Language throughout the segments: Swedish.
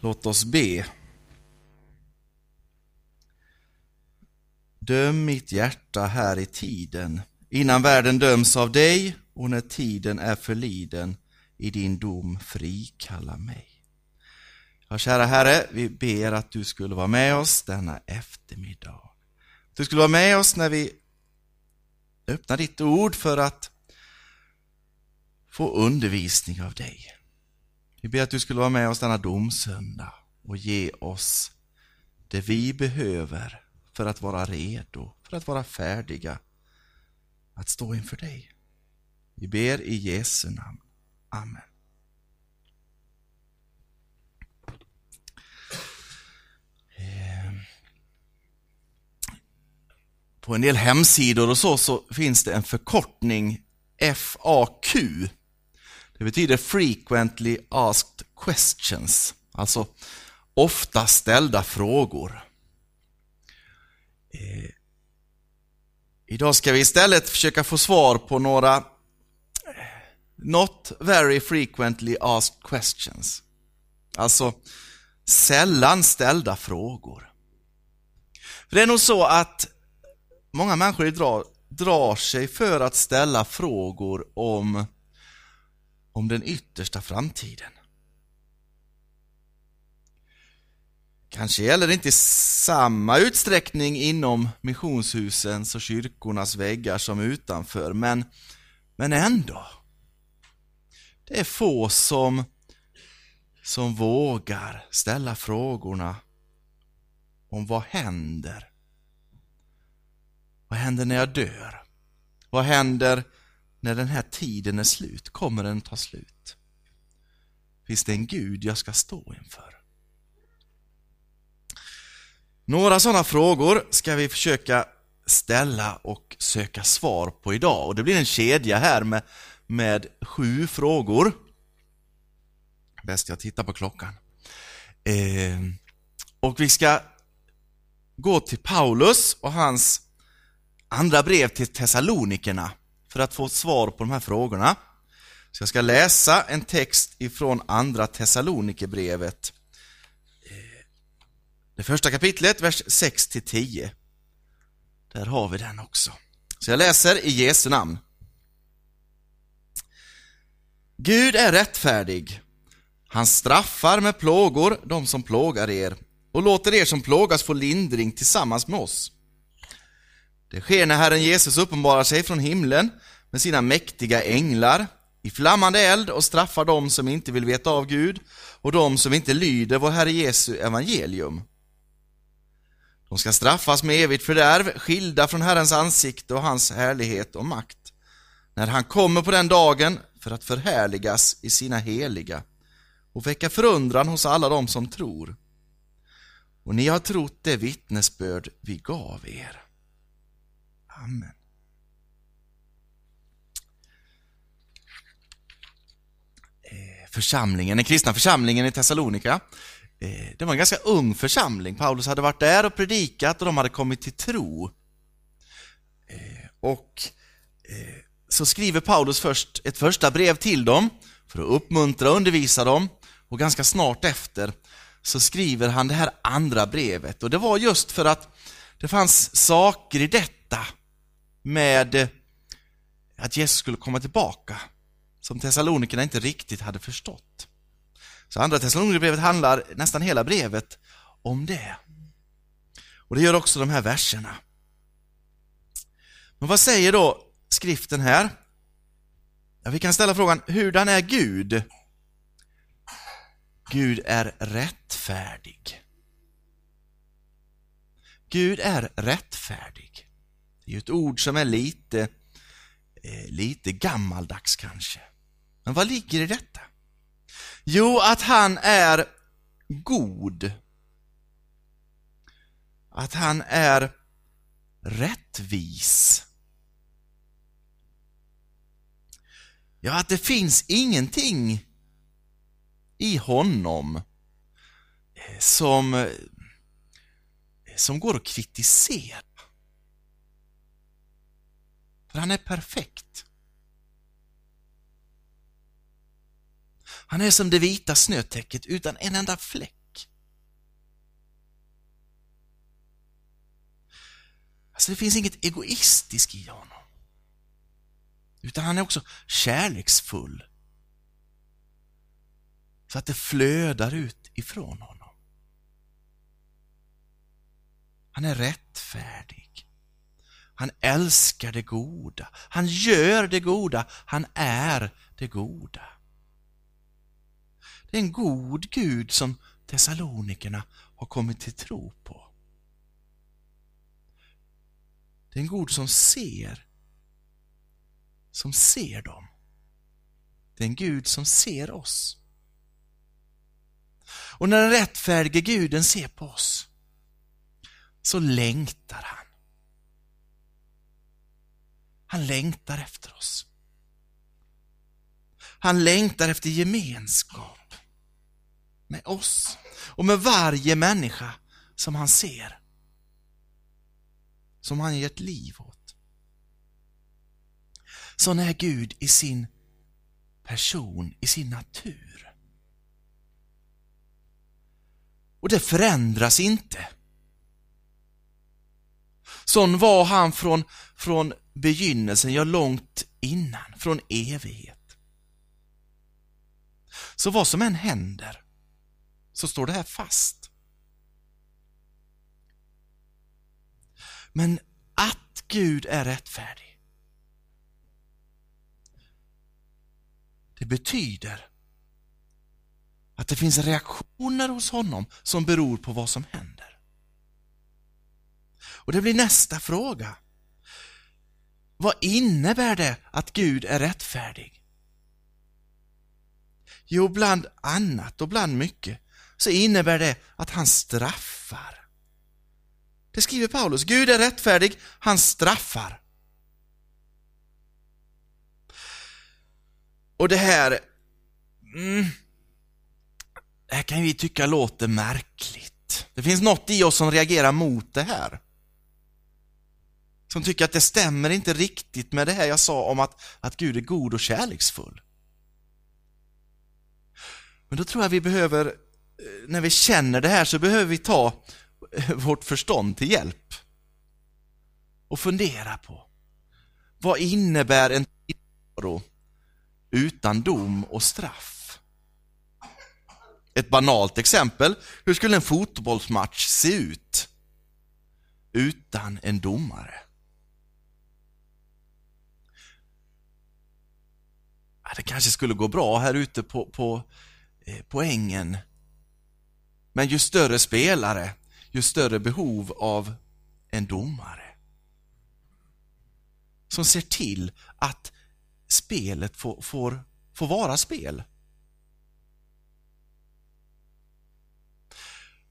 Låt oss be. Döm mitt hjärta här i tiden, innan världen döms av dig och när tiden är förliden, i din dom frikalla mig. Ja, kära Herre, vi ber att du skulle vara med oss denna eftermiddag. Du skulle vara med oss när vi öppnar ditt ord för att få undervisning av dig. Vi ber att du skulle vara med oss denna domsöndag och ge oss det vi behöver för att vara redo, för att vara färdiga att stå inför dig. Vi ber i Jesu namn. Amen. Ehm. På en del hemsidor och så, så finns det en förkortning FAQ. Det betyder Frequently Asked Questions, alltså ofta ställda frågor. Eh, idag ska vi istället försöka få svar på några Not very frequently asked questions. Alltså sällan ställda frågor. För Det är nog så att många människor idag drar sig för att ställa frågor om, om den yttersta framtiden. Kanske gäller det inte i samma utsträckning inom missionshusens och kyrkornas väggar som utanför, men, men ändå. Det är få som, som vågar ställa frågorna om vad händer? Vad händer när jag dör? Vad händer när den här tiden är slut? Kommer den ta slut? Finns det en Gud jag ska stå inför? Några sådana frågor ska vi försöka ställa och söka svar på idag och det blir en kedja här med, med sju frågor. Bäst jag tittar på klockan. Eh, och vi ska gå till Paulus och hans andra brev till Thessalonikerna för att få svar på de här frågorna. Så jag ska läsa en text ifrån andra Thessalonikerbrevet det första kapitlet, vers 6-10. Där har vi den också. Så jag läser i Jesu namn. Gud är rättfärdig. Han straffar med plågor de som plågar er och låter er som plågas få lindring tillsammans med oss. Det sker när Herren Jesus uppenbarar sig från himlen med sina mäktiga änglar i flammande eld och straffar dem som inte vill veta av Gud och de som inte lyder vår Herre Jesu evangelium. De ska straffas med evigt fördärv, skilda från Herrens ansikte och hans härlighet och makt, när han kommer på den dagen för att förhärligas i sina heliga och väcka förundran hos alla dem som tror. Och ni har trott det vittnesbörd vi gav er. Amen. Eh, församlingen, den kristna församlingen i Thessalonika eh, det var en ganska ung församling. Paulus hade varit där och predikat och de hade kommit till tro. Eh, och så skriver Paulus först ett första brev till dem för att uppmuntra och undervisa dem och ganska snart efter så skriver han det här andra brevet och det var just för att det fanns saker i detta med eh, att Jesus skulle komma tillbaka som Thessalonikerna inte riktigt hade förstått. Så andra Thessalonikerbrevet handlar nästan hela brevet om det. Och det gör också de här verserna. Men vad säger då skriften här? Ja, vi kan ställa frågan, hurdan är Gud? Gud är rättfärdig. Gud är rättfärdig. Det är ju ett ord som är lite, eh, lite gammaldags kanske. Men vad ligger i detta? Jo, att han är god. Att han är rättvis. Ja, att det finns ingenting i honom eh, som, eh, som går att kritisera. För han är perfekt. Han är som det vita snötäcket utan en enda fläck. Alltså det finns inget egoistiskt i honom. Utan han är också kärleksfull. Så att det flödar ut ifrån honom. Han är rättfärdig. Han älskar det goda. Han gör det goda. Han är det goda. Det är en god Gud som Thessalonikerna har kommit till tro på. Det är en Gud som ser. Som ser dem. Det är en Gud som ser oss. Och när den rättfärdige guden ser på oss så längtar han. Han längtar efter oss. Han längtar efter gemenskap med oss och med varje människa som han ser. Som han gett liv åt. Sån är Gud i sin person, i sin natur. Och det förändras inte. Sån var han från, från begynnelsen, ja långt innan, från evighet. Så vad som än händer så står det här fast. Men att Gud är rättfärdig, det betyder att det finns reaktioner hos honom som beror på vad som händer. Och det blir nästa fråga. Vad innebär det att Gud är rättfärdig? Jo, bland annat och bland mycket så innebär det att han straffar. Det skriver Paulus, Gud är rättfärdig, han straffar. Och det här, mm, det här kan vi tycka låter märkligt. Det finns något i oss som reagerar mot det här. Som tycker att det stämmer inte riktigt med det här jag sa om att, att Gud är god och kärleksfull. Men då tror jag vi behöver, eh, när vi känner det här så behöver vi ta eh, vårt förstånd till hjälp. Och fundera på, vad innebär en tillvaro utan dom och straff? Ett banalt exempel, hur skulle en fotbollsmatch se ut utan en domare? Det kanske skulle gå bra här ute på, på, eh, på ängen. Men ju större spelare, ju större behov av en domare. Som ser till att spelet får, får, får vara spel.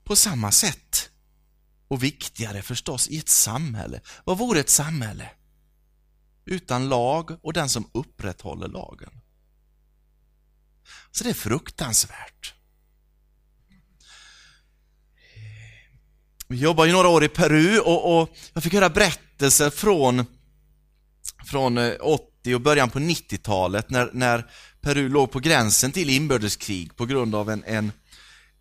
På samma sätt, och viktigare förstås, i ett samhälle. Vad vore ett samhälle? Utan lag och den som upprätthåller lagen. Så det är fruktansvärt. Vi jobbade ju några år i Peru och, och jag fick höra berättelser från, från eh, 80 och början på 90-talet när, när Peru låg på gränsen till inbördeskrig på grund av en, en,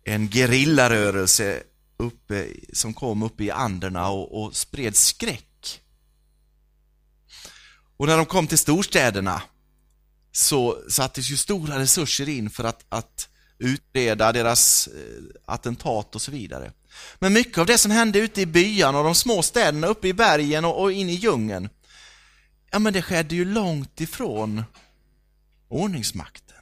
en gerillarörelse uppe, som kom uppe i Anderna och, och spred skräck. Och när de kom till storstäderna så sattes ju stora resurser in för att, att utreda deras eh, attentat och så vidare. Men mycket av det som hände ute i byarna och de små städerna uppe i bergen och, och in i djungeln, ja men det skedde ju långt ifrån ordningsmakten.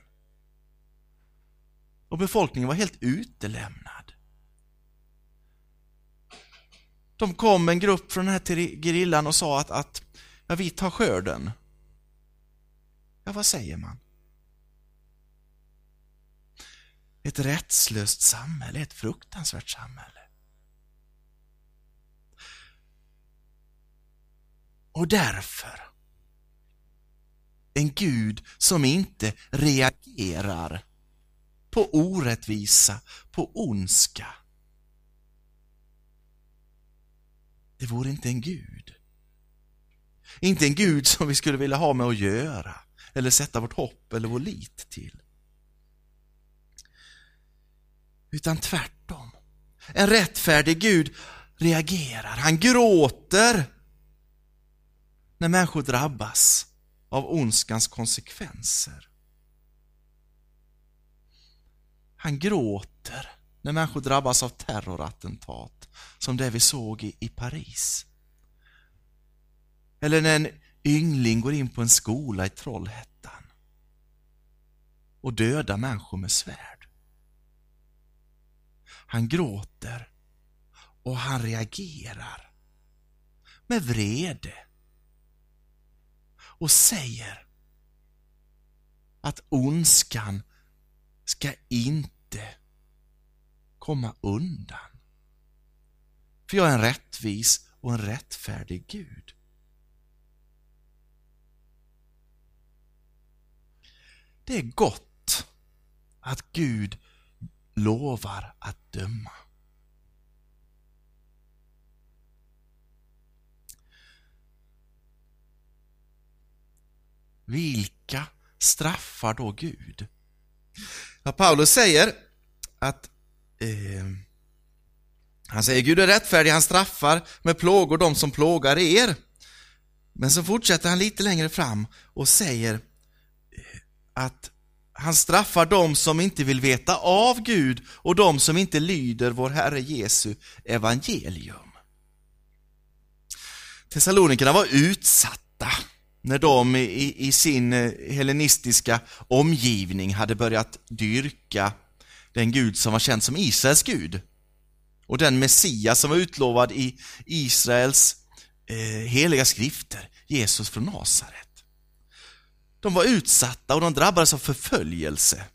Och befolkningen var helt utelämnad. De kom en grupp från den här gerillan och sa att, att ja, vi tar skörden. Ja, vad säger man? Ett rättslöst samhälle, ett fruktansvärt samhälle. Och därför, en Gud som inte reagerar på orättvisa, på ondska. Det vore inte en Gud. Inte en Gud som vi skulle vilja ha med att göra eller sätta vårt hopp eller vår lit till. Utan tvärtom. En rättfärdig Gud reagerar, han gråter när människor drabbas av ondskans konsekvenser. Han gråter när människor drabbas av terrorattentat, som det vi såg i, i Paris. Eller när en yngling går in på en skola i Trollhättan och dödar människor med svärd. Han gråter och han reagerar med vrede och säger att ondskan ska inte komma undan. För jag är en rättvis och en rättfärdig Gud. Det är gott att Gud lovar att döma. Vilka straffar då Gud? Ja, Paulus säger att eh, han säger Gud är rättfärdig, han straffar med plågor de som plågar er. Men så fortsätter han lite längre fram och säger att han straffar de som inte vill veta av Gud och de som inte lyder vår Herre Jesu evangelium. Thessalonikerna var utsatta när de i, i sin eh, hellenistiska omgivning hade börjat dyrka den Gud som var känd som Israels Gud. Och den Messias som var utlovad i Israels eh, heliga skrifter, Jesus från Nasaret. De var utsatta och de drabbades av förföljelse.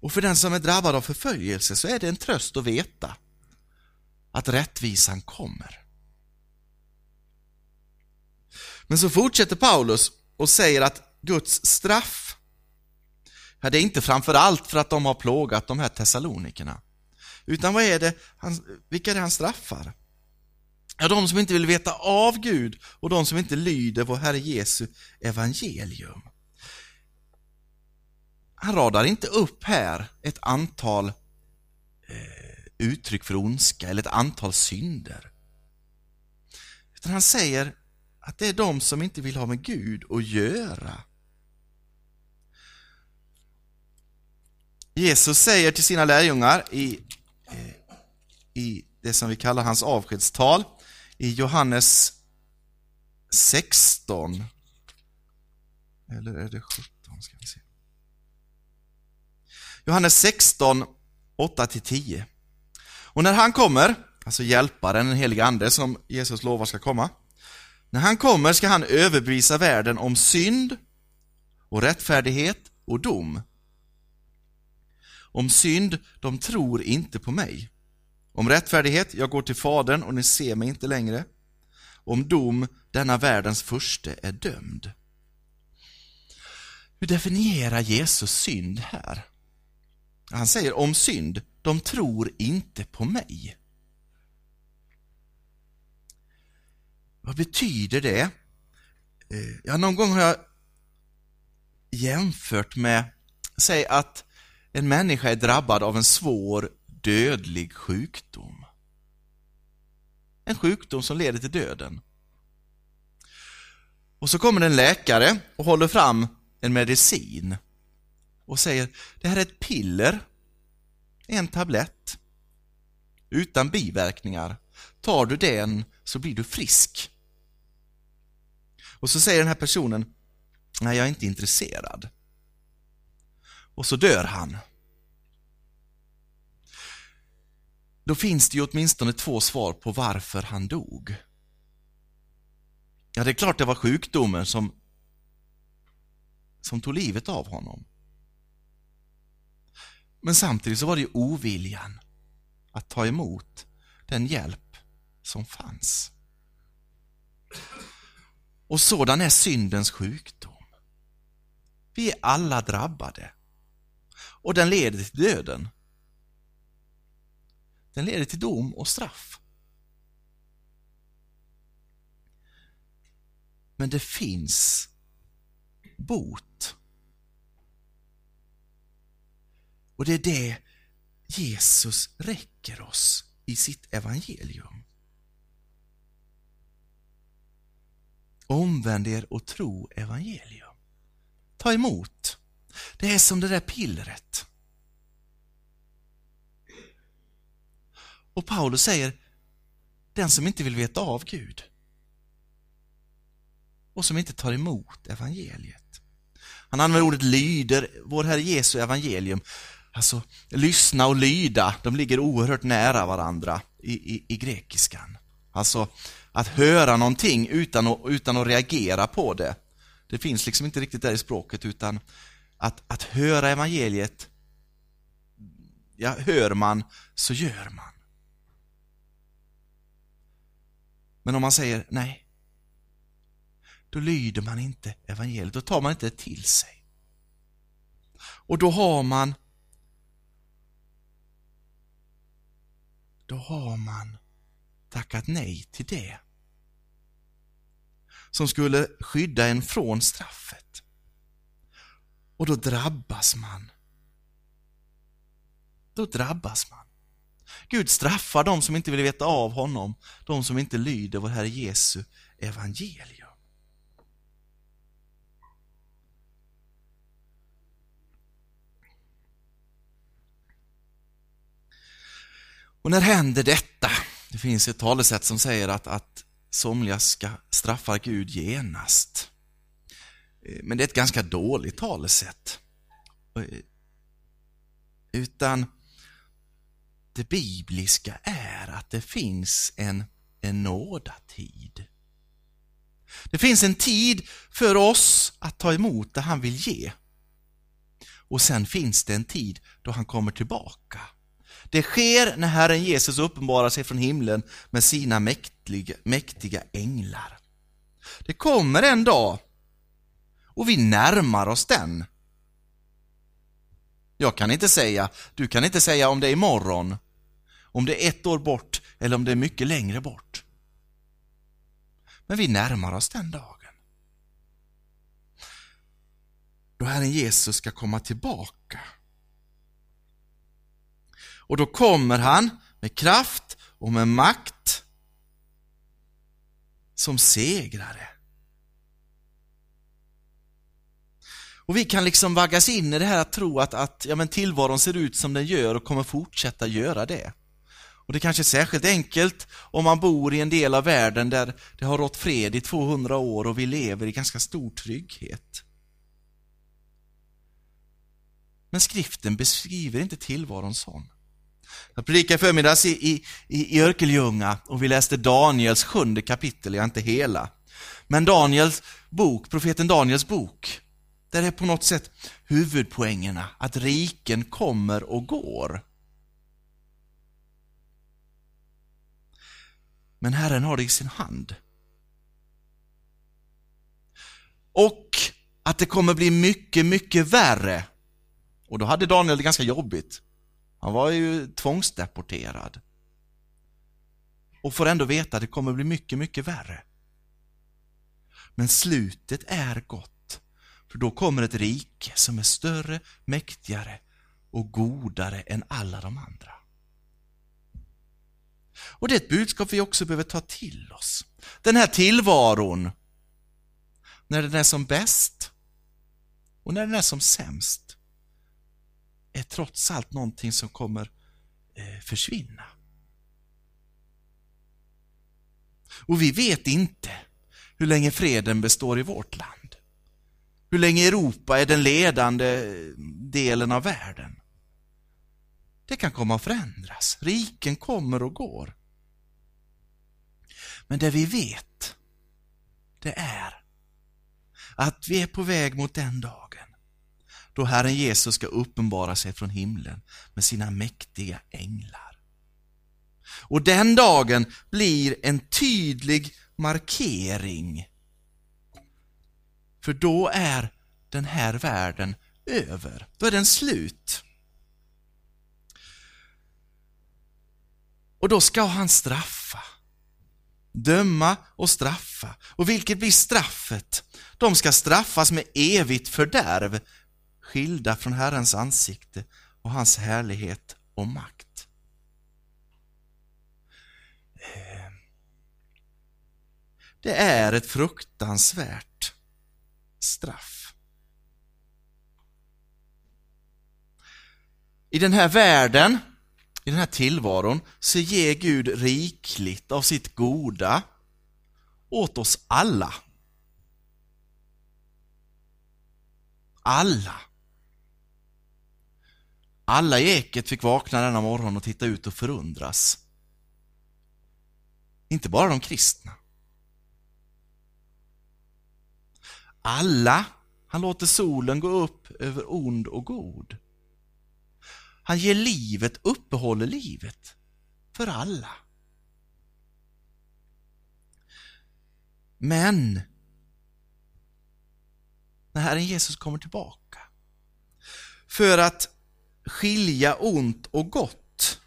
Och för den som är drabbad av förföljelse så är det en tröst att veta att rättvisan kommer. Men så fortsätter Paulus och säger att Guds straff, ja, det är inte framför allt för att de har plågat de här Thessalonikerna. Utan vad är det, han, vilka är det han straffar? Ja, de som inte vill veta av Gud och de som inte lyder vår Herre Jesu evangelium. Han radar inte upp här ett antal eh, uttryck för ondska eller ett antal synder. Utan han säger att det är de som inte vill ha med Gud att göra. Jesus säger till sina lärjungar i, eh, i det som vi kallar hans avskedstal i Johannes 16 eller är det 17? Ska vi se. Johannes 16, 8-10. Och när han kommer, alltså hjälparen, den helige Ande som Jesus lovar ska komma, när han kommer ska han överbevisa världen om synd och rättfärdighet och dom. Om synd, de tror inte på mig. Om rättfärdighet, jag går till Fadern och ni ser mig inte längre. Om dom, denna världens första är dömd. Hur definierar Jesus synd här? Han säger om synd, de tror inte på mig. Vad betyder det? Eh, ja, någon gång har jag jämfört med, säg att en människa är drabbad av en svår dödlig sjukdom. En sjukdom som leder till döden. Och så kommer en läkare och håller fram en medicin och säger, det här är ett piller, en tablett, utan biverkningar. Tar du den så blir du frisk. Och så säger den här personen, nej jag är inte intresserad. Och så dör han. Då finns det ju åtminstone två svar på varför han dog. Ja, det är klart det var sjukdomen som, som tog livet av honom. Men samtidigt så var det ju oviljan att ta emot den hjälp som fanns. Och sådan är syndens sjukdom. Vi är alla drabbade. Och den leder till döden. Den leder till dom och straff. Men det finns bot. Och det är det Jesus räcker oss i sitt evangelium. Omvänd er och tro evangelium. Ta emot. Det är som det där pillret. Och Paulus säger, den som inte vill veta av Gud och som inte tar emot evangeliet. Han använder ordet lyder, vår Herre Jesu evangelium. Alltså, lyssna och lyda, de ligger oerhört nära varandra i, i, i grekiskan. Alltså, att höra någonting utan att, utan att reagera på det. Det finns liksom inte riktigt där i språket, utan att, att höra evangeliet, ja, hör man så gör man. Men om man säger nej, då lyder man inte evangeliet, då tar man inte till sig. Och då har man då har man tackat nej till det som skulle skydda en från straffet. Och då drabbas man. Då drabbas man. Gud straffar de som inte vill veta av honom, de som inte lyder vår Herre Jesu evangelium. Och när händer detta? Det finns ett talesätt som säger att, att somliga ska straffa Gud genast. Eh, men det är ett ganska dåligt talesätt. Eh, utan det bibliska är att det finns en, en nådatid. Det finns en tid för oss att ta emot det han vill ge. Och sen finns det en tid då han kommer tillbaka. Det sker när Herren Jesus uppenbarar sig från himlen med sina mäktiga, mäktiga änglar. Det kommer en dag och vi närmar oss den. Jag kan inte säga, du kan inte säga om det är imorgon, om det är ett år bort eller om det är mycket längre bort. Men vi närmar oss den dagen. Då Herren Jesus ska komma tillbaka. Och då kommer han med kraft och med makt som segrare. Och vi kan liksom vaggas in i det här att tro att, att ja, men tillvaron ser ut som den gör och kommer fortsätta göra det. Och det kanske är särskilt enkelt om man bor i en del av världen där det har rått fred i 200 år och vi lever i ganska stor trygghet. Men skriften beskriver inte tillvaron sån. Jag predikade förmiddags i, i, i Örkelljunga och vi läste Daniels sjunde kapitel, ja inte hela. Men Daniels bok, profeten Daniels bok, där är på något sätt huvudpoängerna, att riken kommer och går. Men Herren har det i sin hand. Och att det kommer bli mycket, mycket värre. Och då hade Daniel det ganska jobbigt. Han var ju tvångsdeporterad. Och får ändå veta att det kommer bli mycket, mycket värre. Men slutet är gott, för då kommer ett rike som är större, mäktigare och godare än alla de andra. Och det är ett budskap vi också behöver ta till oss. Den här tillvaron, när den är som bäst och när den är som sämst, är trots allt någonting som kommer eh, försvinna. Och vi vet inte hur länge freden består i vårt land. Hur länge Europa är den ledande eh, delen av världen. Det kan komma att förändras. Riken kommer och går. Men det vi vet, det är att vi är på väg mot den dagen då Herren Jesus ska uppenbara sig från himlen med sina mäktiga änglar. Och den dagen blir en tydlig markering. För då är den här världen över. Då är den slut. Och då ska han straffa. Döma och straffa. Och vilket blir straffet? De ska straffas med evigt fördärv skilda från Herrens ansikte och hans härlighet och makt. Eh. Det är ett fruktansvärt straff. I den här världen, i den här tillvaron, så ger Gud rikligt av sitt goda åt oss alla. Alla. Alla i eket fick vakna denna morgon och titta ut och förundras. Inte bara de kristna. Alla, han låter solen gå upp över ond och god. Han ger livet, uppehåller livet för alla. Men när Herren Jesus kommer tillbaka för att skilja ont och gott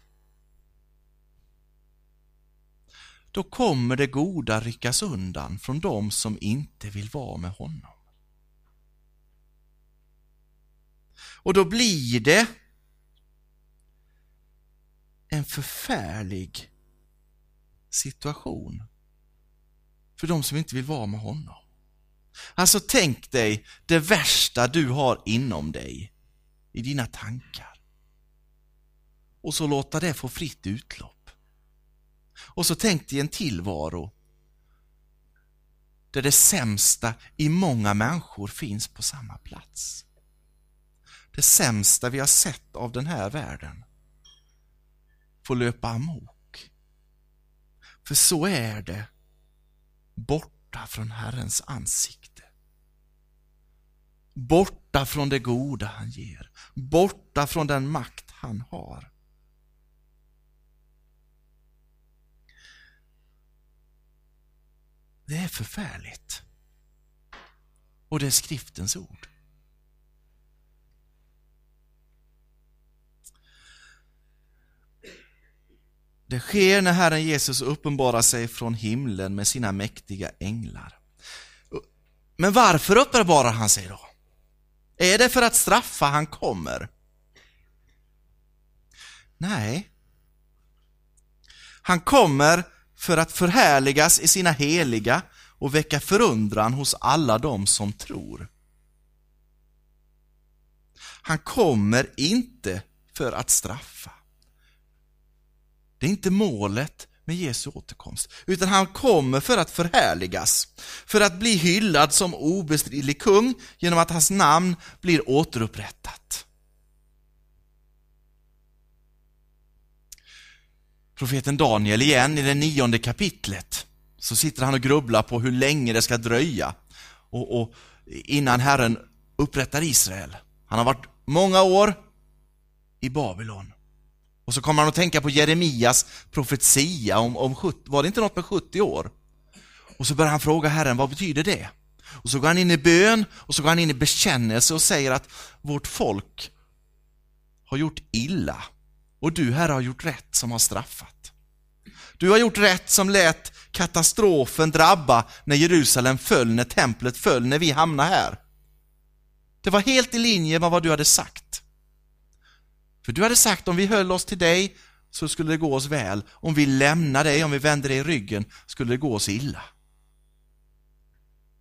då kommer det goda ryckas undan från dem som inte vill vara med honom. Och då blir det en förfärlig situation för de som inte vill vara med honom. Alltså tänk dig det värsta du har inom dig, i dina tankar. Och så låta det få fritt utlopp. Och så tänk dig en tillvaro där det sämsta i många människor finns på samma plats. Det sämsta vi har sett av den här världen får löpa amok. För så är det borta från Herrens ansikte. Borta från det goda han ger, borta från den makt han har. Det är förfärligt. Och det är skriftens ord. Det sker när Herren Jesus uppenbarar sig från himlen med sina mäktiga änglar. Men varför uppenbarar han sig då? Är det för att straffa han kommer? Nej. Han kommer för att förhärligas i sina heliga och väcka förundran hos alla dem som tror. Han kommer inte för att straffa. Det är inte målet med Jesu återkomst, utan han kommer för att förhärligas, för att bli hyllad som obestridlig kung genom att hans namn blir återupprättat. Profeten Daniel igen i det nionde kapitlet, så sitter han och grubblar på hur länge det ska dröja och, och innan Herren upprättar Israel. Han har varit många år i Babylon. Och så kommer han att tänka på Jeremias profetia om, om 70, var det inte något med 70 år? Och så börjar han fråga Herren, vad betyder det? Och så går han in i bön och så går han in i bekännelse och säger att vårt folk har gjort illa och du Herre har gjort rätt som har straffat. Du har gjort rätt som lät katastrofen drabba när Jerusalem föll, när templet föll, när vi hamnade här. Det var helt i linje med vad du hade sagt. För du hade sagt om vi höll oss till dig så skulle det gå oss väl. Om vi lämnar dig, om vi vänder dig i ryggen, skulle det gå oss illa.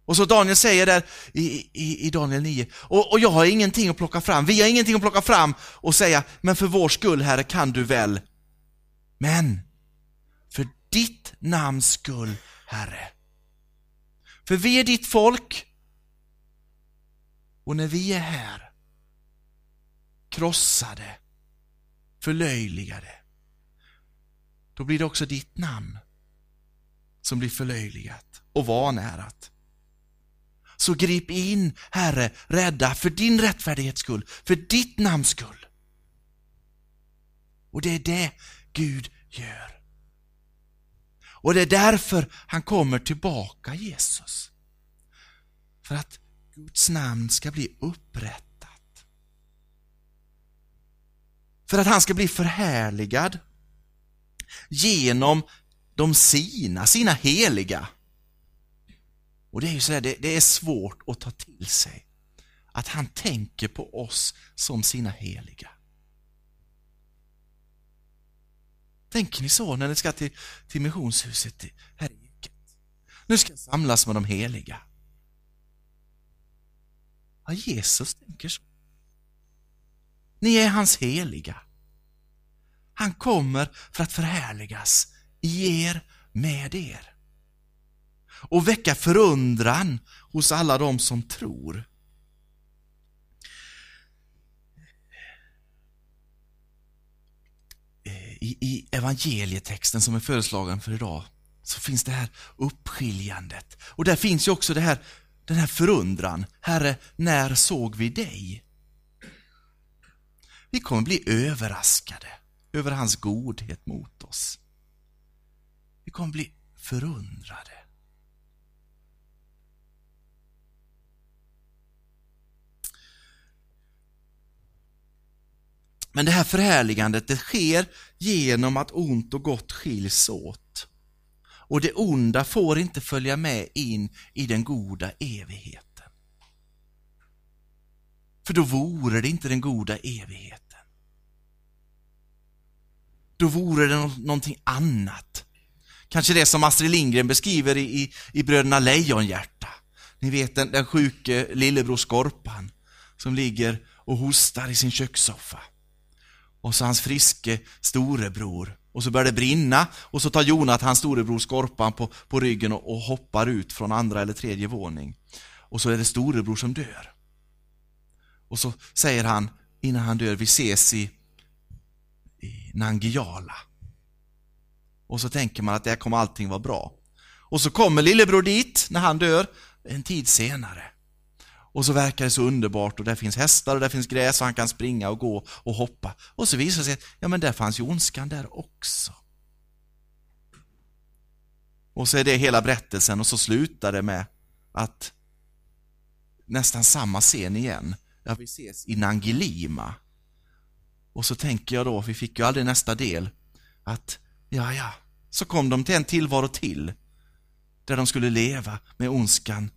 Och så Daniel säger där i, i, i Daniel 9, och, och, jag har ingenting att plocka fram, vi har ingenting att plocka fram och säga, men för vår skull Herre kan du väl. Men, för ditt namns skull Herre. För vi är ditt folk och när vi är här krossade förlöjligade, då blir det också ditt namn som blir förlöjligat och vanärat. Så grip in, Herre, rädda för din rättfärdighets skull, för ditt namns skull. Och det är det Gud gör. Och det är därför han kommer tillbaka, Jesus. För att Guds namn ska bli upprätt För att han ska bli förhärligad genom de sina, sina heliga. Och det är ju så här, det, det är svårt att ta till sig. Att han tänker på oss som sina heliga. Tänker ni så när ni ska till, till missionshuset här i Nu ska jag samlas med de heliga. Ja, Jesus tänker så. Ni är hans heliga. Han kommer för att förhärligas i er, med er. Och väcka förundran hos alla de som tror. I, i evangelietexten som är föreslagen för idag så finns det här uppskiljandet. Och där finns ju också det här, den här förundran. Herre, när såg vi dig? Vi kommer bli överraskade över hans godhet mot oss. Vi kommer bli förundrade. Men det här förhärligandet det sker genom att ont och gott skiljs åt. Och det onda får inte följa med in i den goda evigheten. För då vore det inte den goda evigheten. Då vore det någonting annat. Kanske det som Astrid Lindgren beskriver i, i, i Bröderna Lejonhjärta. Ni vet den, den sjuke lillebror Skorpan som ligger och hostar i sin kökssoffa. Och så hans friske storebror. Och så börjar det brinna och så tar Jonat hans storebror Skorpan på, på ryggen och, och hoppar ut från andra eller tredje våning. Och så är det storebror som dör. Och så säger han innan han dör, vi ses i, i Nangijala. Och så tänker man att där kommer allting vara bra. Och så kommer lillebror dit när han dör en tid senare. Och så verkar det så underbart och där finns hästar och där finns gräs och han kan springa och gå och hoppa. Och så visar det sig att ja, men där fanns ju ondskan där också. Och så är det hela berättelsen och så slutar det med att nästan samma scen igen. Ja, vi ses i Nangilima. Och så tänker jag då, vi fick ju aldrig nästa del, att ja, ja, så kom de till en tillvaro till där de skulle leva med ondskan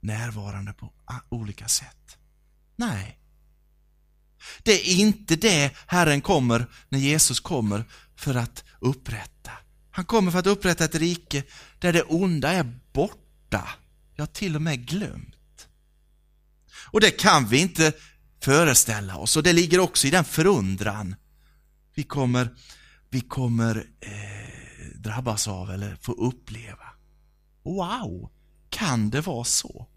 närvarande på olika sätt. Nej. Det är inte det Herren kommer när Jesus kommer för att upprätta. Han kommer för att upprätta ett rike där det onda är borta, ja till och med glömt. Och det kan vi inte föreställa oss och det ligger också i den förundran vi kommer, vi kommer eh, drabbas av eller få uppleva. Wow, kan det vara så?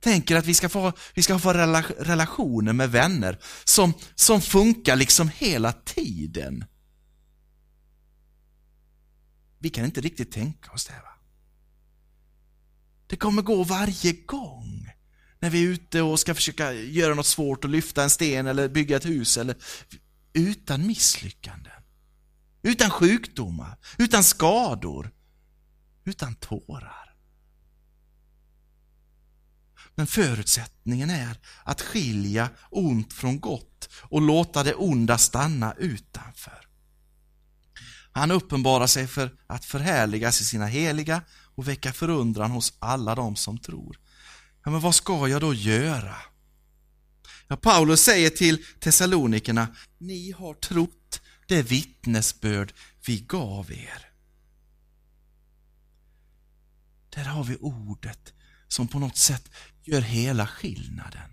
tänker att vi ska få, vi ska få relationer med vänner som, som funkar liksom hela tiden. Vi kan inte riktigt tänka oss det. Va? Det kommer gå varje gång när vi är ute och ska försöka göra något svårt och lyfta en sten eller bygga ett hus eller utan misslyckanden. Utan sjukdomar, utan skador, utan tårar. Men förutsättningen är att skilja ont från gott och låta det onda stanna utanför. Han uppenbarar sig för att förhärligas i sina heliga och väcka förundran hos alla de som tror. Ja, men vad ska jag då göra? Ja, Paulus säger till Thessalonikerna, ni har trott det vittnesbörd vi gav er. Där har vi ordet som på något sätt gör hela skillnaden.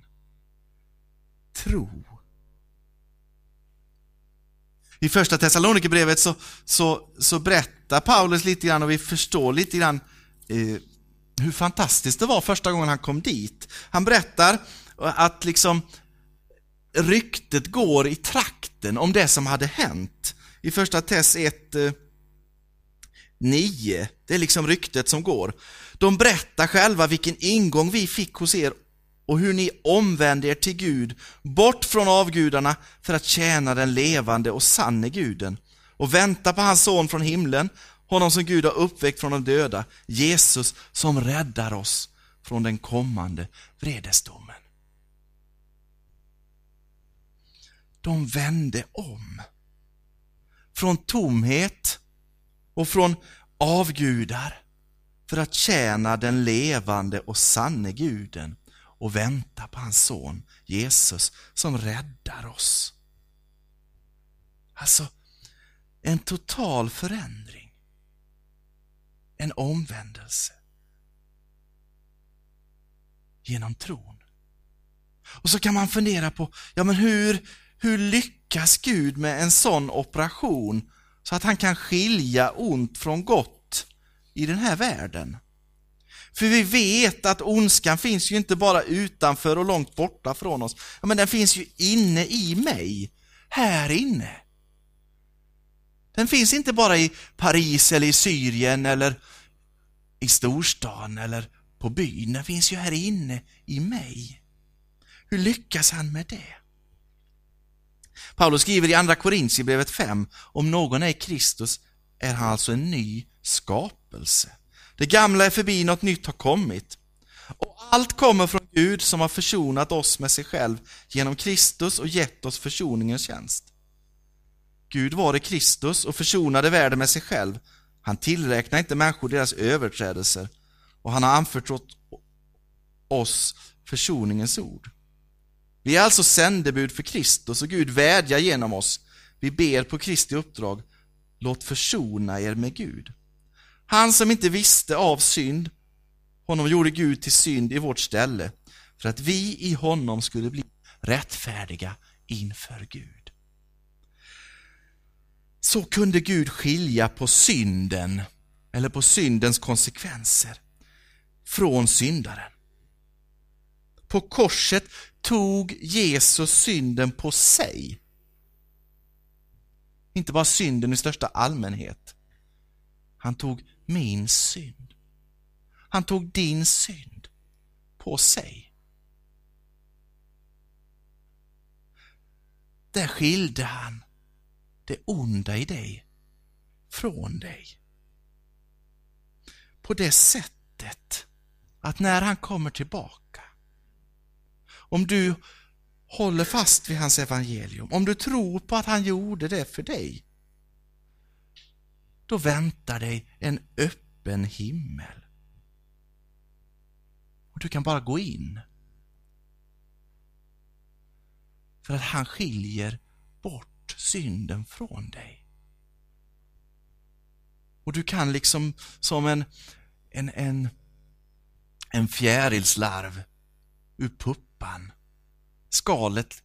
Tro. I första Thessalonikerbrevet så, så, så berättar Paulus lite grann och vi förstår lite grann eh, hur fantastiskt det var första gången han kom dit. Han berättar att liksom ryktet går i trakten om det som hade hänt. I första Tess 1, 9, eh, det är liksom ryktet som går. De berättar själva vilken ingång vi fick hos er och hur ni omvände er till Gud, bort från avgudarna för att tjäna den levande och sanne guden och vänta på hans son från himlen, honom som Gud har uppväckt från de döda, Jesus som räddar oss från den kommande vredesdomen. De vände om. Från tomhet och från avgudar för att tjäna den levande och sanne guden och vänta på hans son Jesus som räddar oss. Alltså, en total förändring en omvändelse genom tron. Och så kan man fundera på, ja men hur, hur lyckas Gud med en sån operation så att han kan skilja ont från gott i den här världen? För vi vet att ondskan finns ju inte bara utanför och långt borta från oss, ja, men den finns ju inne i mig, här inne. Den finns inte bara i Paris eller i Syrien eller i storstan eller på byn, den finns ju här inne i mig. Hur lyckas han med det? Paulus skriver i Andra Korintierbrevet 5, om någon är i Kristus är han alltså en ny skapelse. Det gamla är förbi, något nytt har kommit. Och allt kommer från Gud som har försonat oss med sig själv genom Kristus och gett oss försoningens tjänst. Gud var i Kristus och försonade världen med sig själv. Han tillräknar inte människor deras överträdelser och han har anförtrott oss försoningens ord. Vi är alltså sändebud för Kristus och Gud vädjar genom oss. Vi ber på Kristi uppdrag, låt försona er med Gud. Han som inte visste av synd, honom gjorde Gud till synd i vårt ställe, för att vi i honom skulle bli rättfärdiga inför Gud. Så kunde Gud skilja på synden, eller på syndens konsekvenser, från syndaren. På korset tog Jesus synden på sig. Inte bara synden i största allmänhet. Han tog min synd. Han tog din synd på sig. Där skilde han det onda i dig från dig. På det sättet att när han kommer tillbaka, om du håller fast vid hans evangelium, om du tror på att han gjorde det för dig, då väntar dig en öppen himmel. Och du kan bara gå in. För att han skiljer bort synden från dig. Och du kan liksom som en, en, en, en fjärilslarv ur puppan. Skalet,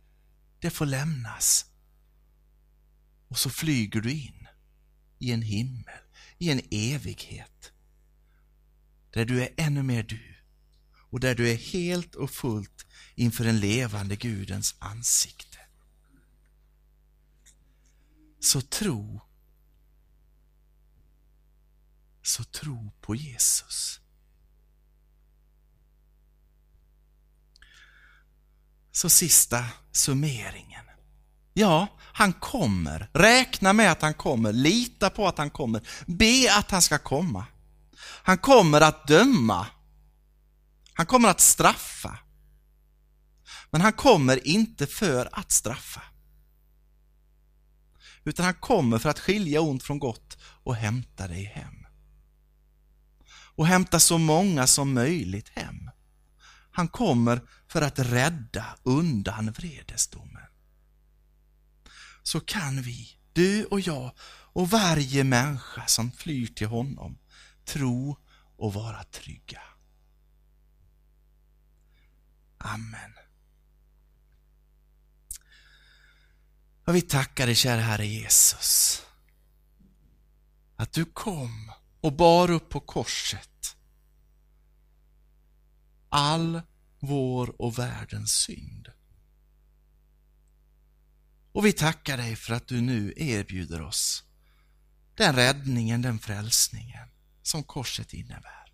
det får lämnas. Och så flyger du in i en himmel, i en evighet. Där du är ännu mer du och där du är helt och fullt inför den levande Gudens ansikte. Så tro, så tro på Jesus. Så sista summeringen. Ja, han kommer. Räkna med att han kommer. Lita på att han kommer. Be att han ska komma. Han kommer att döma. Han kommer att straffa. Men han kommer inte för att straffa. Utan han kommer för att skilja ont från gott och hämta dig hem. Och hämta så många som möjligt hem. Han kommer för att rädda undan vredesdomen så kan vi, du och jag och varje människa som flyr till honom, tro och vara trygga. Amen. Och vi tackar dig kära Herre Jesus, att du kom och bar upp på korset all vår och världens synd. Och vi tackar dig för att du nu erbjuder oss den räddningen, den frälsningen som korset innebär.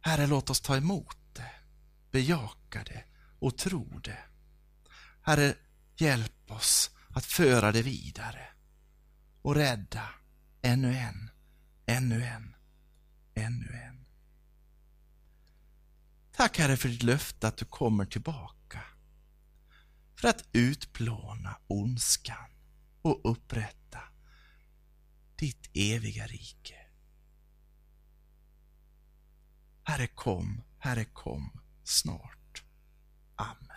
Herre, låt oss ta emot bejaka det och tro det. Herre, hjälp oss att föra det vidare och rädda ännu en, ännu en, ännu en. Tack Herre för ditt löfte att du kommer tillbaka för att utplåna ondskan och upprätta ditt eviga rike. Herre kom, Herre kom snart. Amen.